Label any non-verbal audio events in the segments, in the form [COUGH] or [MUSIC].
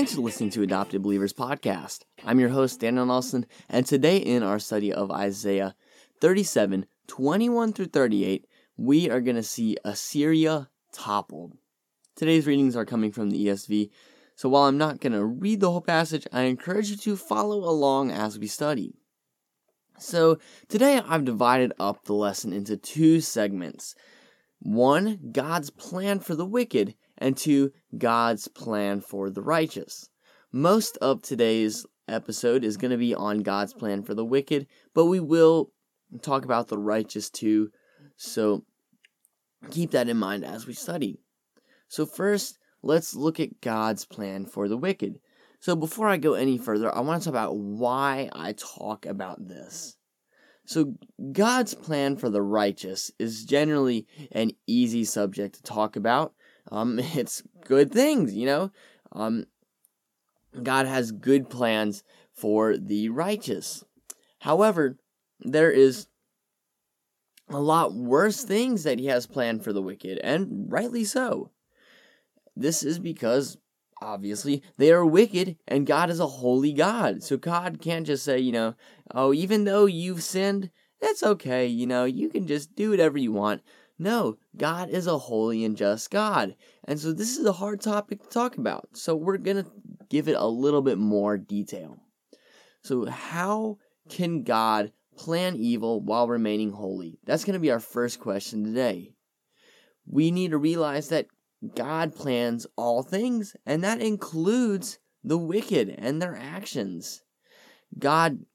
Thanks for listening to Adopted Believers Podcast. I'm your host, Daniel Nelson, and today in our study of Isaiah 37 21 through 38, we are going to see Assyria toppled. Today's readings are coming from the ESV, so while I'm not going to read the whole passage, I encourage you to follow along as we study. So, today I've divided up the lesson into two segments. One, God's plan for the wicked, and to God's plan for the righteous. Most of today's episode is going to be on God's plan for the wicked, but we will talk about the righteous too. So keep that in mind as we study. So, first, let's look at God's plan for the wicked. So, before I go any further, I want to talk about why I talk about this. So, God's plan for the righteous is generally an easy subject to talk about um, [LAUGHS] it's good things, you know. Um, God has good plans for the righteous. However, there is a lot worse things that He has planned for the wicked, and rightly so. This is because obviously they are wicked and God is a holy God. So God can't just say, you know, oh, even though you've sinned, that's okay, you know, you can just do whatever you want. No, God is a holy and just God. And so this is a hard topic to talk about. So we're going to give it a little bit more detail. So, how can God plan evil while remaining holy? That's going to be our first question today. We need to realize that God plans all things, and that includes the wicked and their actions. God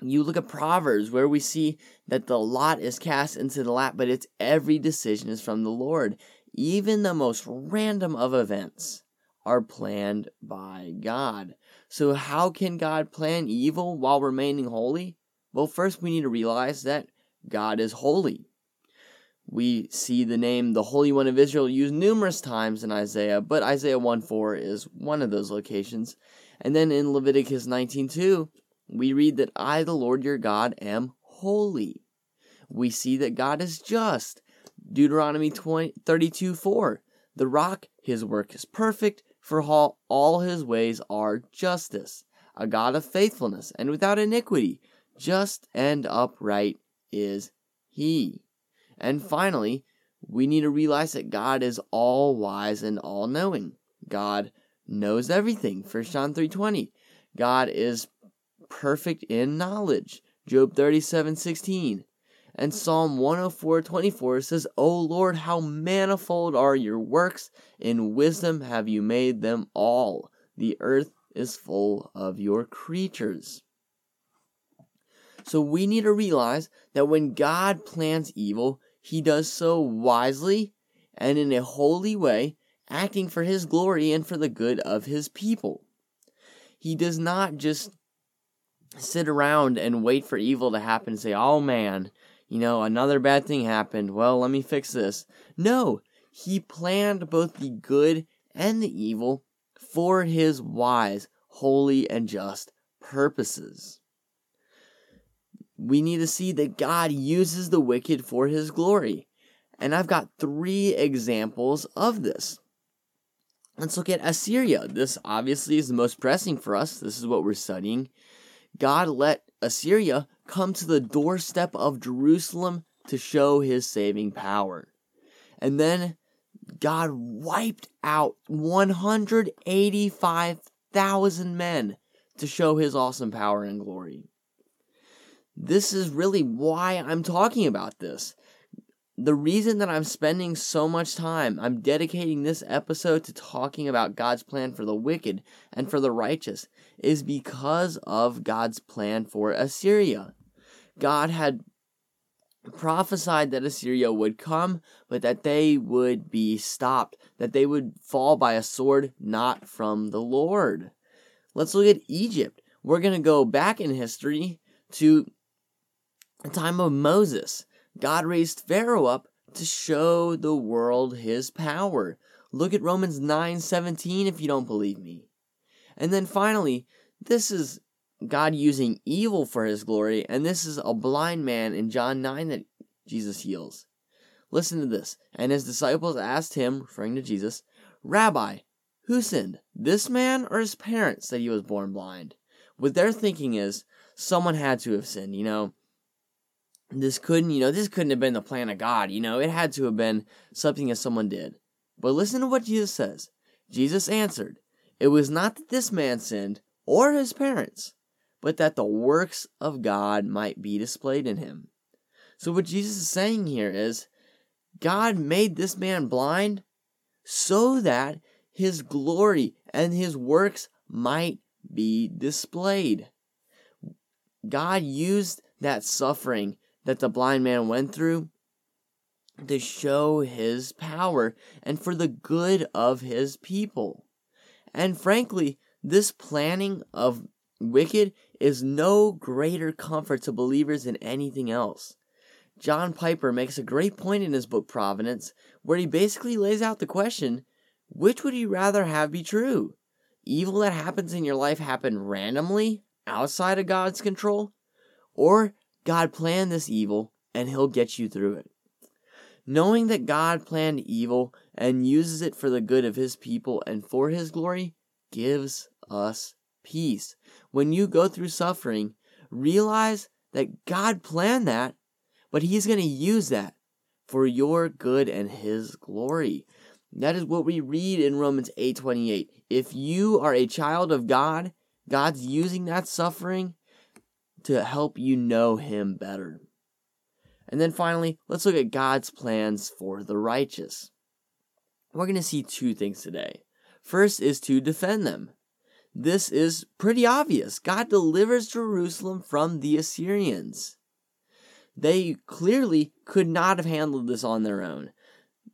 you look at Proverbs where we see that the lot is cast into the lap, but its every decision is from the Lord. Even the most random of events are planned by God. So, how can God plan evil while remaining holy? Well, first we need to realize that God is holy. We see the name the Holy One of Israel used numerous times in Isaiah, but Isaiah 1 4 is one of those locations. And then in Leviticus 19 2, we read that I, the Lord your God, am holy. We see that God is just. Deuteronomy 20, 32 4. The rock, his work is perfect, for all, all his ways are justice. A God of faithfulness and without iniquity, just and upright is he. And finally, we need to realize that God is all wise and all knowing. God knows everything. 1 John 3:20. God is perfect in knowledge. Job 37 16. And Psalm 104 24 says, O Lord, how manifold are your works! In wisdom have you made them all. The earth is full of your creatures. So we need to realize that when God plans evil, he does so wisely and in a holy way, acting for his glory and for the good of his people. He does not just sit around and wait for evil to happen and say, oh man, you know, another bad thing happened. Well, let me fix this. No, he planned both the good and the evil for his wise, holy, and just purposes. We need to see that God uses the wicked for his glory. And I've got three examples of this. Let's look at Assyria. This obviously is the most pressing for us. This is what we're studying. God let Assyria come to the doorstep of Jerusalem to show his saving power. And then God wiped out 185,000 men to show his awesome power and glory. This is really why I'm talking about this the reason that I'm spending so much time, I'm dedicating this episode to talking about God's plan for the wicked and for the righteous, is because of God's plan for Assyria. God had prophesied that Assyria would come, but that they would be stopped, that they would fall by a sword not from the Lord. Let's look at Egypt. We're going to go back in history to the time of Moses. God raised Pharaoh up to show the world his power. Look at Romans 9:17 if you don't believe me. And then finally, this is God using evil for his glory, and this is a blind man in John 9 that Jesus heals. Listen to this. And his disciples asked him, referring to Jesus, Rabbi, Who sinned? This man or his parents that he was born blind? What they're thinking is someone had to have sinned, you know. This couldn't, you know, this couldn't have been the plan of God, you know. It had to have been something that someone did. But listen to what Jesus says. Jesus answered, It was not that this man sinned or his parents, but that the works of God might be displayed in him. So, what Jesus is saying here is God made this man blind so that his glory and his works might be displayed. God used that suffering that the blind man went through to show his power and for the good of his people. And frankly, this planning of wicked is no greater comfort to believers than anything else. John Piper makes a great point in his book Providence, where he basically lays out the question which would you rather have be true? Evil that happens in your life happen randomly, outside of God's control? Or God planned this evil and he'll get you through it? Knowing that God planned evil and uses it for the good of his people and for his glory gives us peace. When you go through suffering, realize that God planned that, but He's going to use that for your good and His glory. That is what we read in Romans 8:28. If you are a child of God, God's using that suffering to help you know him better. And then finally, let's look at God's plans for the righteous. We're going to see two things today. First is to defend them. This is pretty obvious. God delivers Jerusalem from the Assyrians. They clearly could not have handled this on their own.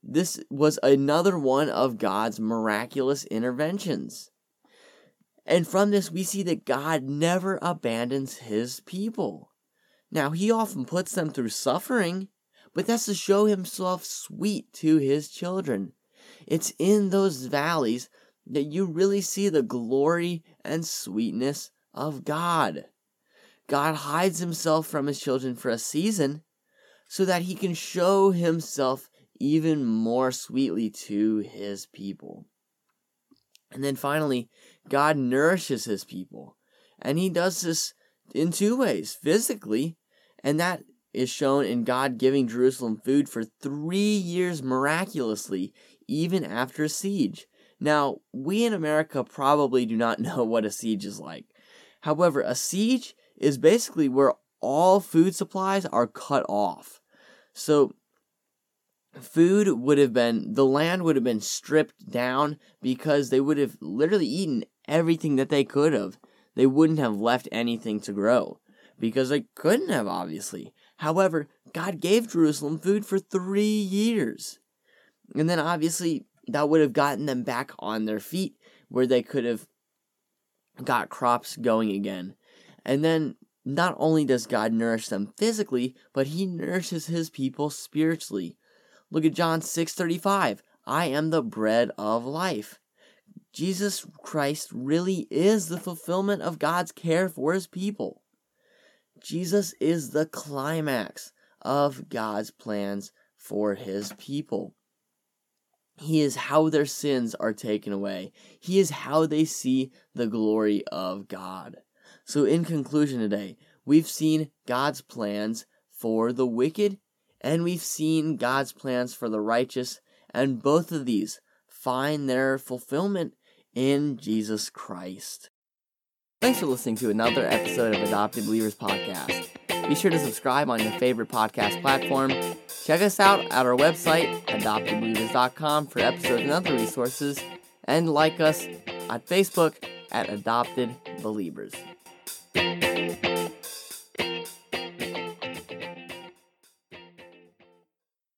This was another one of God's miraculous interventions. And from this, we see that God never abandons his people. Now, he often puts them through suffering, but that's to show himself sweet to his children. It's in those valleys that you really see the glory and sweetness of God. God hides himself from his children for a season so that he can show himself even more sweetly to his people. And then finally, God nourishes his people. And he does this in two ways physically, and that is shown in God giving Jerusalem food for three years miraculously, even after a siege. Now, we in America probably do not [LAUGHS] know what a siege is like. However, a siege is basically where all food supplies are cut off. So, food would have been, the land would have been stripped down because they would have literally eaten everything that they could have. They wouldn't have left anything to grow because they couldn't have, obviously. However, God gave Jerusalem food for three years. And then obviously that would have gotten them back on their feet where they could have got crops going again. And then not only does God nourish them physically, but he nourishes his people spiritually. Look at John 6:35. I am the bread of life. Jesus Christ really is the fulfillment of God's care for his people. Jesus is the climax of God's plans for his people. He is how their sins are taken away. He is how they see the glory of God. So, in conclusion today, we've seen God's plans for the wicked and we've seen God's plans for the righteous, and both of these find their fulfillment in Jesus Christ. Thanks for listening to another episode of Adopted Believers Podcast. Be sure to subscribe on your favorite podcast platform. Check us out at our website, adoptedbelievers.com, for episodes and other resources, and like us on Facebook at Adopted Believers.